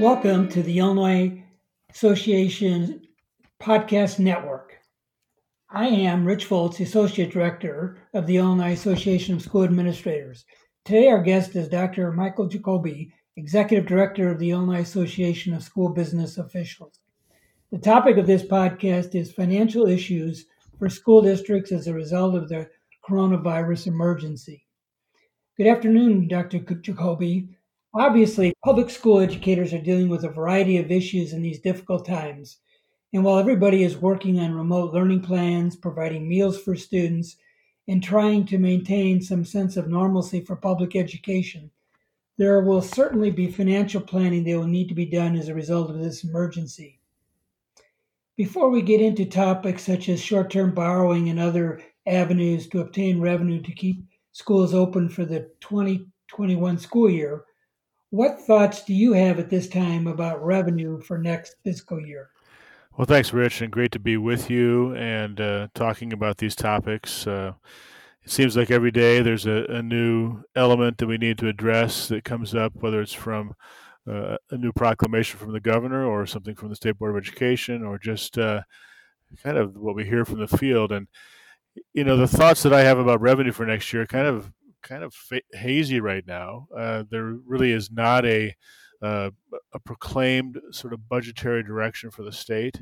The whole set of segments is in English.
Welcome to the Illinois Association Podcast Network. I am Rich Foltz, Associate Director of the Illinois Association of School Administrators. Today, our guest is Dr. Michael Jacoby, Executive Director of the Illinois Association of School Business Officials. The topic of this podcast is financial issues for school districts as a result of the coronavirus emergency. Good afternoon, Dr. Jacoby. Obviously, public school educators are dealing with a variety of issues in these difficult times. And while everybody is working on remote learning plans, providing meals for students, and trying to maintain some sense of normalcy for public education, there will certainly be financial planning that will need to be done as a result of this emergency. Before we get into topics such as short term borrowing and other avenues to obtain revenue to keep schools open for the 2021 school year, what thoughts do you have at this time about revenue for next fiscal year? Well, thanks, Rich, and great to be with you and uh, talking about these topics. Uh, it seems like every day there's a, a, new element that we need to address that comes up, whether it's from uh, a new proclamation from the governor or something from the State Board of Education or just uh, kind of what we hear from the field. And, you know, the thoughts that I have about revenue for next year kind of kind of hazy right now. Uh, there really is not a uh, a proclaimed sort of budgetary direction for the state.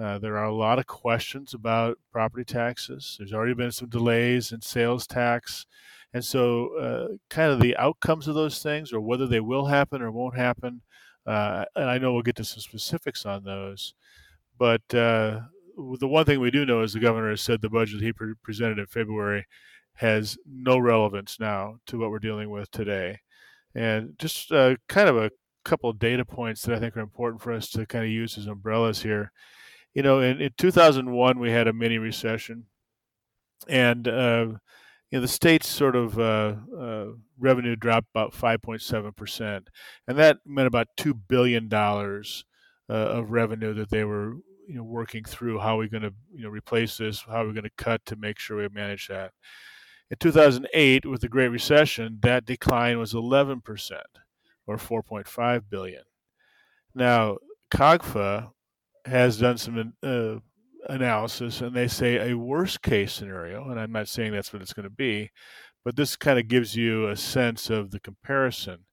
Uh, there are a lot of questions about property taxes. There's already been some delays in sales tax. And so, uh, kind of the outcomes of those things, or whether they will happen or won't happen, uh, and I know we'll get to some specifics on those. But uh, the one thing we do know is the governor has said the budget he pre- presented in February has no relevance now to what we're dealing with today. And just uh, kind of a couple of data points that I think are important for us to kind of use as umbrellas here. You know, in, in 2001, we had a mini recession, and uh, you know, the state's sort of uh, uh, revenue dropped about 5.7 percent, and that meant about two billion dollars uh, of revenue that they were you know working through. How are we going to you know replace this? How are we going to cut to make sure we manage that? In 2008, with the Great Recession, that decline was 11%, or 4.5 billion. Now, COGFA has done some uh, analysis, and they say a worst case scenario, and I'm not saying that's what it's going to be, but this kind of gives you a sense of the comparison.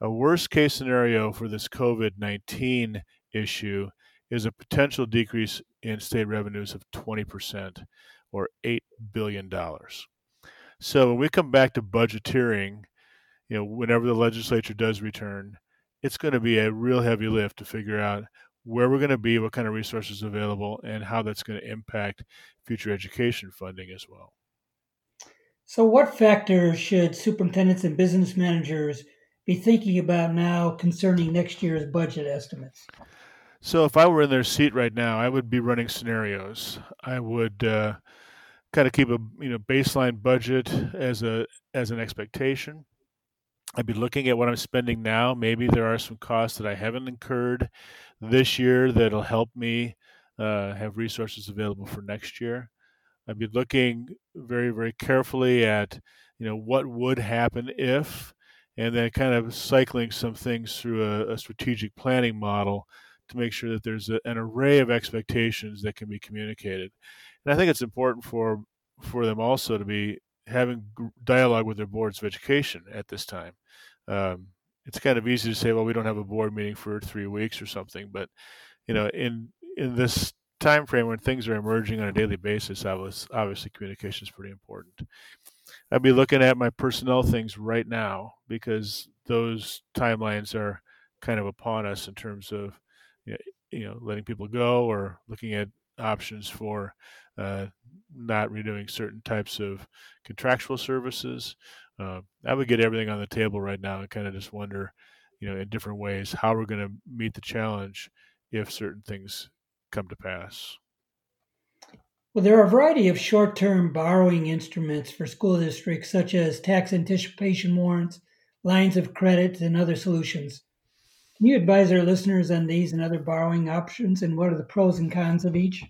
A worst case scenario for this COVID 19 issue is a potential decrease in state revenues of 20% or $8 billion. So when we come back to budgeteering, you know, whenever the legislature does return, it's going to be a real heavy lift to figure out where we're going to be, what kind of resources available, and how that's going to impact future education funding as well. So, what factors should superintendents and business managers be thinking about now concerning next year's budget estimates? So, if I were in their seat right now, I would be running scenarios. I would uh, kind of keep a you know baseline budget as a as an expectation. I'd be looking at what I'm spending now. Maybe there are some costs that I haven't incurred this year that'll help me uh, have resources available for next year. I'd be looking very very carefully at you know what would happen if, and then kind of cycling some things through a, a strategic planning model to make sure that there's a, an array of expectations that can be communicated and I think it's important for for them also to be having dialogue with their boards of education at this time. Um, it's kind of easy to say, well, we don't have a board meeting for three weeks or something, but you know, in in this time frame when things are emerging on a daily basis, obviously communication is pretty important. I'd be looking at my personnel things right now because those timelines are kind of upon us in terms of you know letting people go or looking at options for uh, not renewing certain types of contractual services. Uh, I would get everything on the table right now and kind of just wonder, you know, in different ways how we're going to meet the challenge if certain things come to pass. Well, there are a variety of short term borrowing instruments for school districts, such as tax anticipation warrants, lines of credit, and other solutions. Can you advise our listeners on these and other borrowing options and what are the pros and cons of each?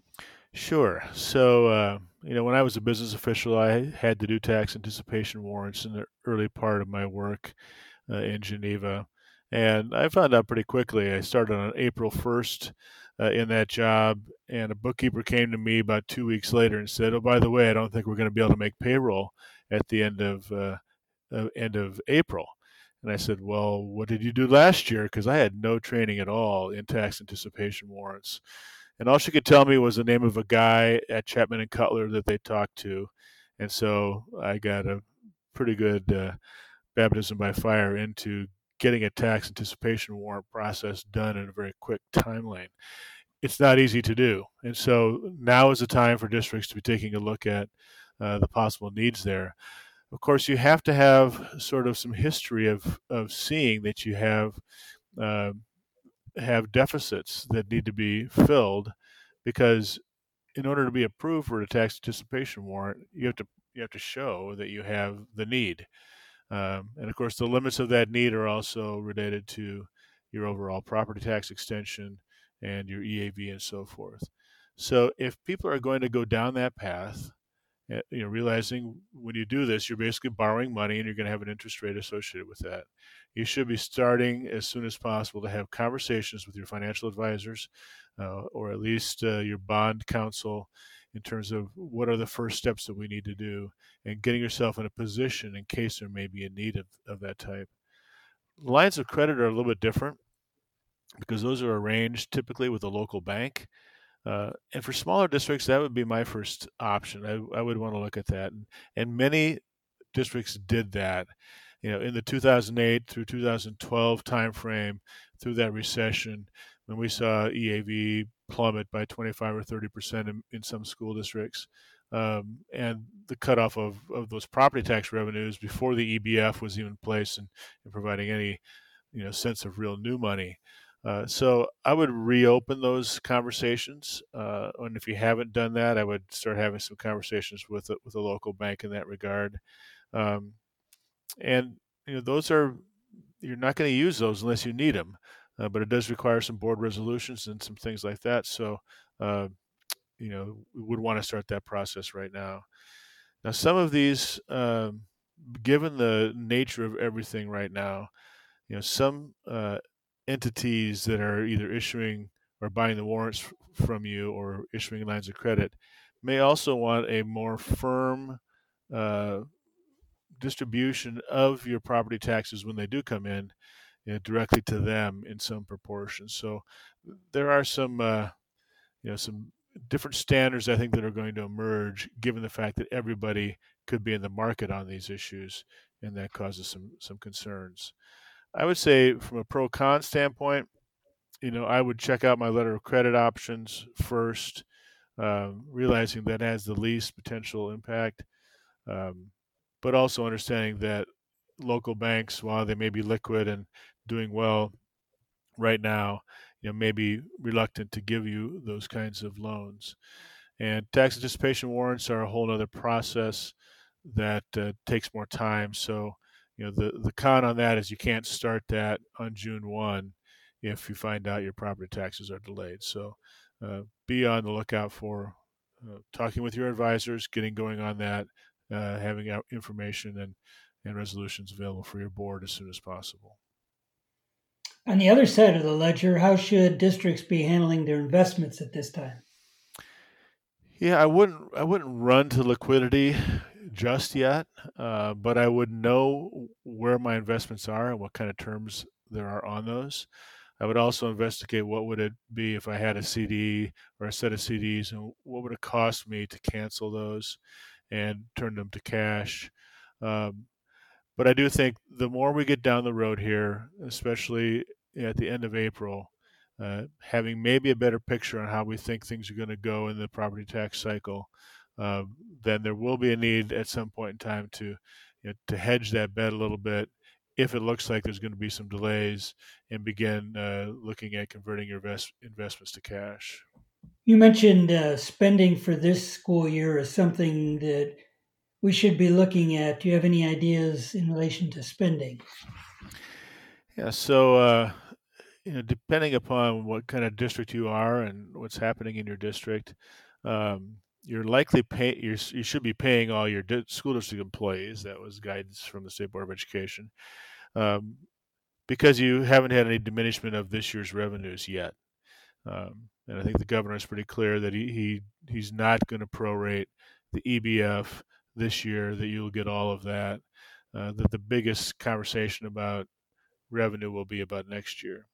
Sure. So, uh, you know, when I was a business official, I had to do tax anticipation warrants in the early part of my work uh, in Geneva. And I found out pretty quickly. I started on April 1st uh, in that job, and a bookkeeper came to me about two weeks later and said, "Oh, by the way, I don't think we're going to be able to make payroll at the end of uh, uh, end of April." And I said, "Well, what did you do last year?" Because I had no training at all in tax anticipation warrants, and all she could tell me was the name of a guy at Chapman and Cutler that they talked to, and so I got a pretty good uh, baptism by fire into getting a tax anticipation warrant process done in a very quick timeline. It's not easy to do. And so now is the time for districts to be taking a look at uh, the possible needs there. Of course, you have to have sort of some history of, of seeing that you have uh, have deficits that need to be filled because in order to be approved for a tax anticipation warrant, you have to you have to show that you have the need. Um, and of course, the limits of that need are also related to your overall property tax extension and your EAV and so forth. So, if people are going to go down that path, you know, realizing when you do this, you're basically borrowing money and you're going to have an interest rate associated with that. You should be starting as soon as possible to have conversations with your financial advisors uh, or at least uh, your bond counsel in terms of what are the first steps that we need to do and getting yourself in a position in case there may be a need of, of that type. Lines of credit are a little bit different because those are arranged typically with a local bank. Uh, and for smaller districts, that would be my first option. I, I would want to look at that. And, many districts did that. You know, in the 2008 through 2012 timeframe, through that recession, when we saw EAV plummet by 25 or 30 percent in, in some school districts. Um, and the cutoff of, of those property tax revenues before the EBF was even placed and, and providing any you know sense of real new money. Uh, so I would reopen those conversations, uh, and if you haven't done that, I would start having some conversations with a, with a local bank in that regard. Um, and you know those are you're not going to use those unless you need them uh, but it does require some board resolutions and some things like that. So, uh, you know, we would want to start that process right now. Now, some of these, um, given the nature of everything right now, you know, some uh, entities that are either issuing or buying the warrants from you or issuing lines of credit may also want a more firm uh, distribution of your property taxes when they do come in you know, directly to them in some proportion. So there are some, uh, you know, some different standards I think that are going to emerge, given the fact that everybody could be in the market on these issues, and that causes some some concerns. I would say, from a pro con standpoint, you know, I would check out my letter of credit options first, um, realizing that has the least potential impact, um, but also understanding that local banks, while they may be liquid and doing well right now, you know, may be reluctant to give you those kinds of loans. And tax anticipation warrants are a whole other process that uh, takes more time. So, you know, the, the con on that is you can't start that on June 1 if you find out your property taxes are delayed. So, uh, be on the lookout for uh, talking with your advisors, getting going on that, uh, having information and, and resolutions available for your board as soon as possible. On the other side of the ledger, how should districts be handling their investments at this time? Yeah, I wouldn't. I wouldn't run to liquidity just yet, uh, but I would know where my investments are and what kind of terms there are on those. I would also investigate what would it be if I had a CD or a set of CDs, and what would it cost me to cancel those and turn them to cash. Um, but I do think the more we get down the road here, especially at the end of April, uh, having maybe a better picture on how we think things are going to go in the property tax cycle, uh, then there will be a need at some point in time to you know, to hedge that bet a little bit if it looks like there's going to be some delays and begin uh, looking at converting your invest- investments to cash. You mentioned uh, spending for this school year is something that we should be looking at. Do you have any ideas in relation to spending? Yeah, so uh, you know, depending upon what kind of district you are and what's happening in your district, um, you're likely pay you're, you should be paying all your school district employees. That was guidance from the state board of education. Um, because you haven't had any diminishment of this year's revenues yet. Um, and I think the governor is pretty clear that he, he he's not going to prorate the EBF this year. That you'll get all of that. Uh, that the biggest conversation about revenue will be about next year.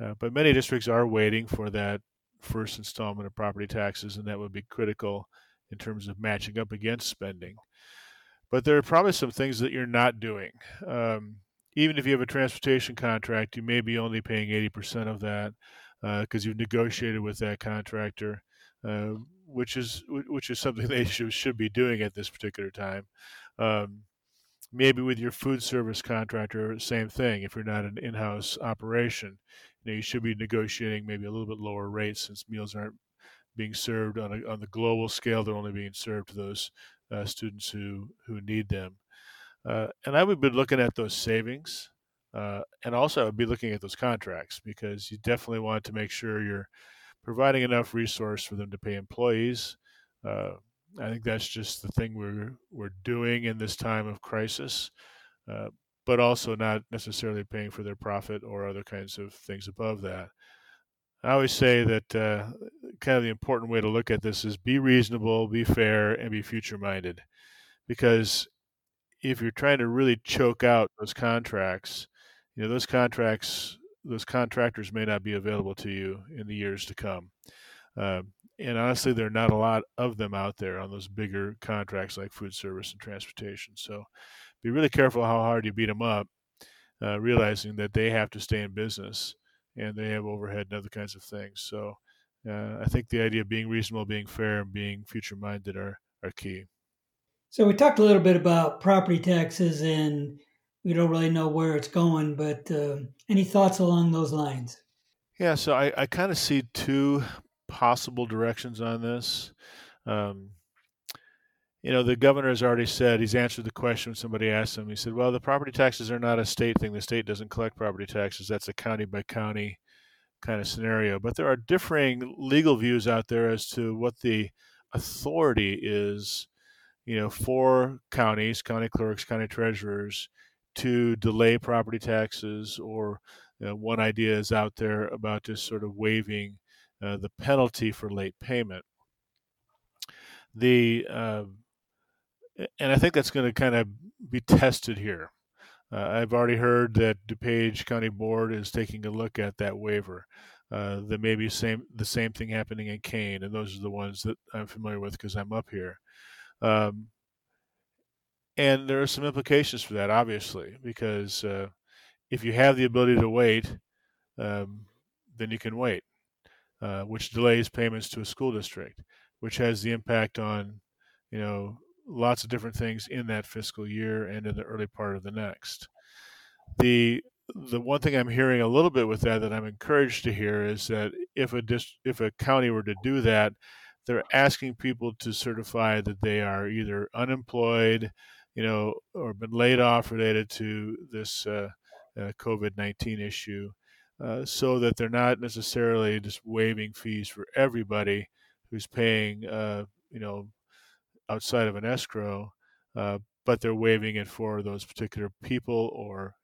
Uh, but many districts are waiting for that first installment of property taxes, and that would be critical in terms of matching up against spending. But there are probably some things that you're not doing. Um, even if you have a transportation contract, you may be only paying 80% of that because uh, you've negotiated with that contractor, uh, which is which is something they should, should be doing at this particular time. Um, maybe with your food service contractor, same thing. If you're not an in-house operation, you know you should be negotiating maybe a little bit lower rates since meals aren't being served on a, on the global scale. They're only being served to those uh, students who who need them. Uh, and I would be looking at those savings, uh, and also I would be looking at those contracts because you definitely want to make sure you're providing enough resource for them to pay employees. Uh, I think that's just the thing we're we're doing in this time of crisis, uh, but also not necessarily paying for their profit or other kinds of things above that. I always say that uh, kind of the important way to look at this is be reasonable, be fair, and be future minded. Because if you're trying to really choke out those contracts, you know those contracts, those contractors may not be available to you in the years to come. Uh, and honestly, there are not a lot of them out there on those bigger contracts like food service and transportation. So be really careful how hard you beat them up, uh, realizing that they have to stay in business and they have overhead and other kinds of things. So uh, I think the idea of being reasonable, being fair, and being future minded are, are key. So we talked a little bit about property taxes and we don't really know where it's going, but uh, any thoughts along those lines? Yeah, so I, I kind of see two possible directions on this. Um, you know, the governor has already said he's answered the question when somebody asked him. He said, "Well, the property taxes are not a state thing. The state doesn't collect property taxes. That's a county by county kind of scenario." But there are differing legal views out there as to what the authority is, you know, for counties, county clerks, county treasurers to delay property taxes. Or you know, one idea is out there about just sort of waiving uh, the penalty for late payment. The uh, and I think that's going to kind of be tested here. Uh, I've already heard that DuPage County Board is taking a look at that waiver. Uh, there may be same the same thing happening in Kane, and those are the ones that I'm familiar with because I'm up here. Um, and there are some implications for that, obviously, because uh, if you have the ability to wait, um, then you can wait, uh, which delays payments to a school district, which has the impact on, you know, lots of different things in that fiscal year and in the early part of the next. The the one thing I'm hearing a little bit with that that I'm encouraged to hear is that if a if a county were to do that, they're asking people to certify that they are either unemployed, you know, or been laid off related to this uh, uh, COVID nineteen issue, uh, so that they're not necessarily just waiving fees for everybody who's paying, uh, you know, outside of an escrow, uh, but they're waiving it for those particular people or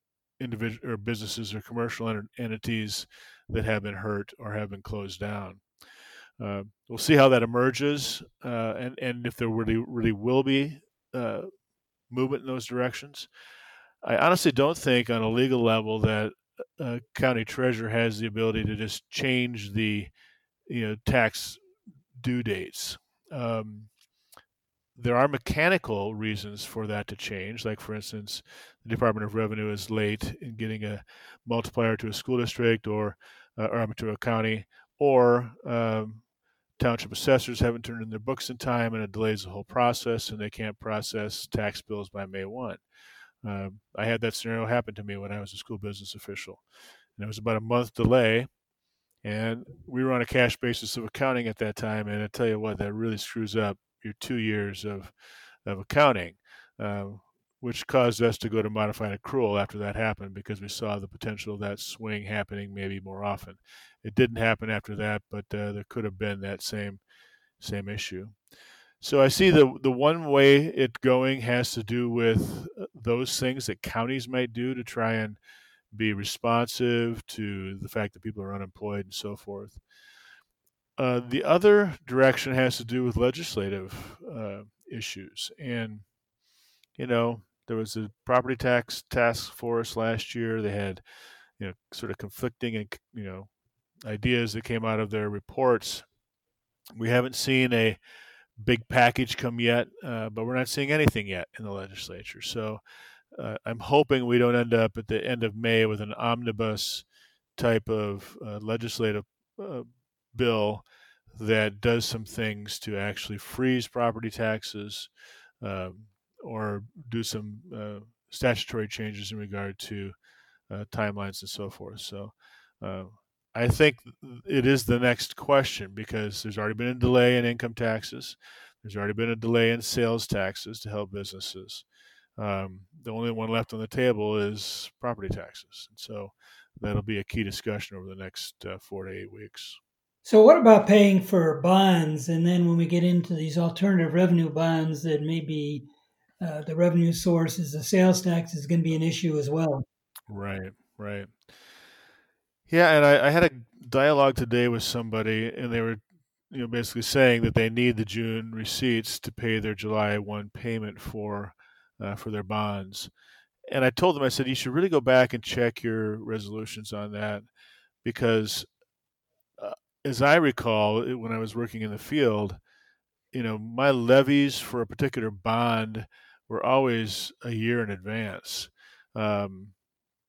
individual or businesses or commercial ent- entities that have been hurt or have been closed down. Uh, we'll see how that emerges, uh, and and if there really really will be uh, movement in those directions. I honestly don't think, on a legal level, that a county treasurer has the ability to just change the you know tax due dates. Um, there are mechanical reasons for that to change. Like, for instance, the Department of Revenue is late in getting a multiplier to a school district or, uh, or to a county, or um, township assessors haven't turned in their books in time and it delays the whole process and they can't process tax bills by May 1. Uh, I had that scenario happen to me when I was a school business official. And it was about a month delay. And we were on a cash basis of accounting at that time. And I tell you what, that really screws up your two years of of accounting, uh, which caused us to go to modified accrual after that happened because we saw the potential of that swing happening maybe more often. It didn't happen after that, but uh, there could have been that same same issue. So I see the the one way it going has to do with uh, those things that counties might do to try and be responsive to the fact that people are unemployed and so forth. Uh, the other direction has to do with legislative uh, issues. And, you know, there was a property tax task force last year. They had, you know, sort of conflicting and, you know, ideas that came out of their reports. We haven't seen a big package come yet, uh, but we're not seeing anything yet in the legislature. So uh, I'm hoping we don't end up at the end of May with an omnibus type of uh, legislative uh, bill that does some things to actually freeze property taxes um, or do some uh, statutory changes in regard to uh, timelines and so forth. So I think it is the next question because there's already been a delay in income taxes. There's already been a delay in sales taxes to help businesses. Um, the only one left on the table is property taxes. And so that'll be a key discussion over the next uh, four to eight weeks. So, what about paying for bonds? And then when we get into these alternative revenue bonds, that maybe uh, the revenue source is the sales tax is going to be an issue as well. Right, right. Yeah, and I, I, had a dialogue today with somebody, and they were, you know, basically saying that they need the June receipts to pay their July one payment for, uh, for their bonds. And I told them, I said, you should really go back and check your resolutions on that, because, as I recall, when I was working in the field, you know, my levies for a particular bond were always a year in advance. Um,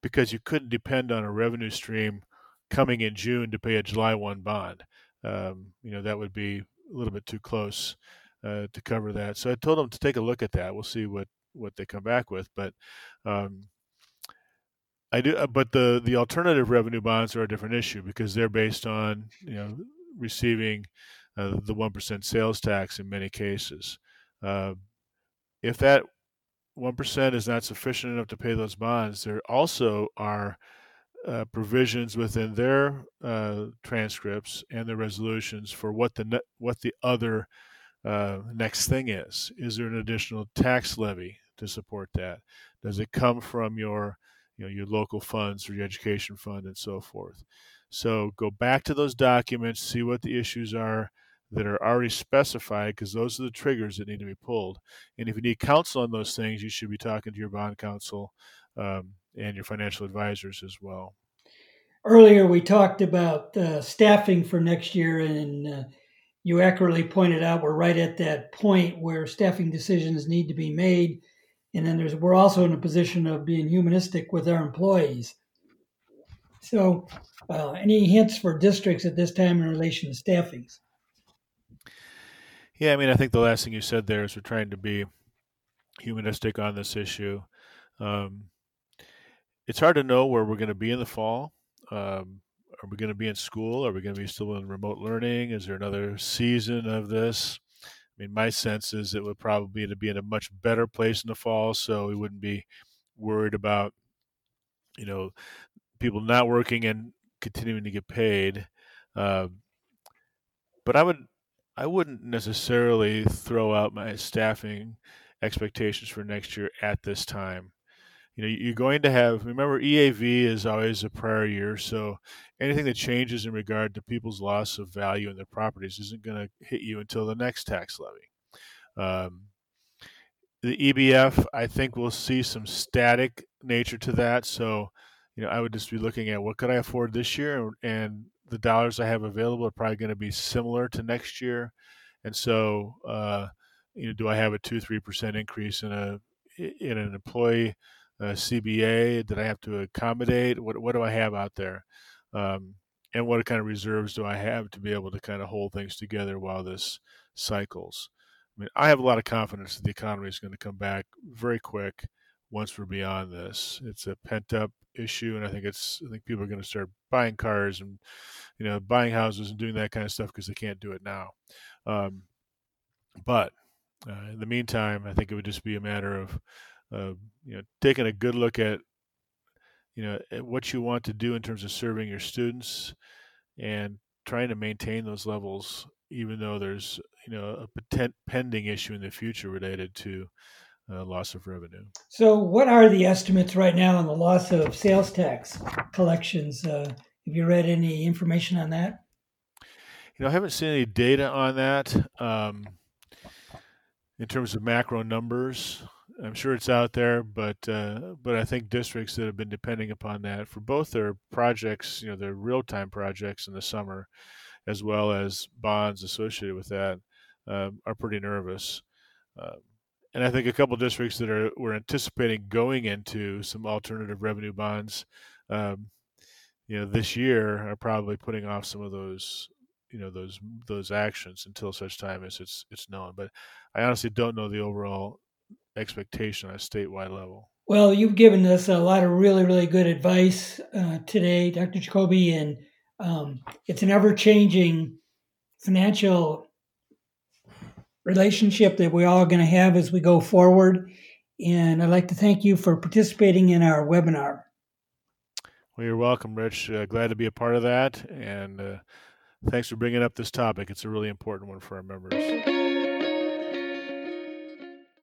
because you couldn't depend on a revenue stream coming in June to pay a July 1 bond. Um, you know, that would be a little bit too close uh, to cover that. So I told them to take a look at that. We'll see what, what they come back with. But um, I do, uh, but the, the alternative revenue bonds are a different issue because they're based on, you know, receiving uh, the 1% sales tax in many cases. Uh, if that 1% is not sufficient enough to pay those bonds, there also are uh, provisions within their uh, transcripts and their resolutions for what the ne- what the other uh, next thing is. Is there an additional tax levy to support that? Does it come from your you know your local funds or your education fund and so forth? So go back to those documents, see what the issues are that are already specified because those are the triggers that need to be pulled. And if you need counsel on those things, you should be talking to your bond counsel um, and your financial advisors as well. Earlier, we talked about uh, staffing for next year, and uh, you accurately pointed out we're right at that point where staffing decisions need to be made. And then there's we're also in a position of being humanistic with our employees. So, uh, any hints for districts at this time in relation to staffings? Yeah, I mean, I think the last thing you said there is we're trying to be humanistic on this issue. Um, it's hard to know where we're going to be in the fall. Um, are we going to be in school? Are we going to be still in remote learning? Is there another season of this? I mean, my sense is it would probably be to be in a much better place in the fall, so we wouldn't be worried about, you know, people not working and continuing to get paid. Uh, but I would I wouldn't necessarily throw out my staffing expectations for next year at this time. You know, you're going to have, remember, EAV is always a prior year. So anything that changes in regard to people's loss of value in their properties isn't going to hit you until the next tax levy. Um, the EBF, I think we'll see some static nature to that. So, you know, I would just be looking at what could I afford this year and the dollars I have available are probably going to be similar to next year, and so uh, you know, do I have a two three percent increase in a in an employee uh, CBA that I have to accommodate? What what do I have out there, um, and what kind of reserves do I have to be able to kind of hold things together while this cycles? I mean, I have a lot of confidence that the economy is going to come back very quick once we're beyond this. It's a pent up issue, and I think it's I think people are going to start buying cars and you know buying houses and doing that kind of stuff because they can't do it now. Um, but uh, in the meantime, I think it would just be a matter of uh, you know taking a good look at you know what you want to do in terms of serving your students and trying to maintain those levels even though there's you know a potent pending issue in the future related to uh, loss of revenue. So, what are the estimates right now on the loss of sales tax collections? Uh, have you read any information on that? You know, I haven't seen any data on that um, in terms of macro numbers. I'm sure it's out there, but uh, but I think districts that have been depending upon that for both their projects, you know, their real time projects in the summer, as well as bonds associated with that, uh, are pretty nervous. Uh, and I think a couple districts that are were anticipating going into some alternative revenue bonds, um, you know, this year are probably putting off some of those you know those those actions until such time as it's it's known. But I honestly don't know the overall expectation at a statewide level. Well, you've given us a lot of really really good advice uh, today, Dr. Jacoby, and um, it's an ever changing financial relationship that we're all going to have as we go forward. And I'd like to thank you for participating in our webinar. Well, you're welcome, Rich. Uh, glad to be a part of that. And uh, Thanks for bringing up this topic. It's a really important one for our members.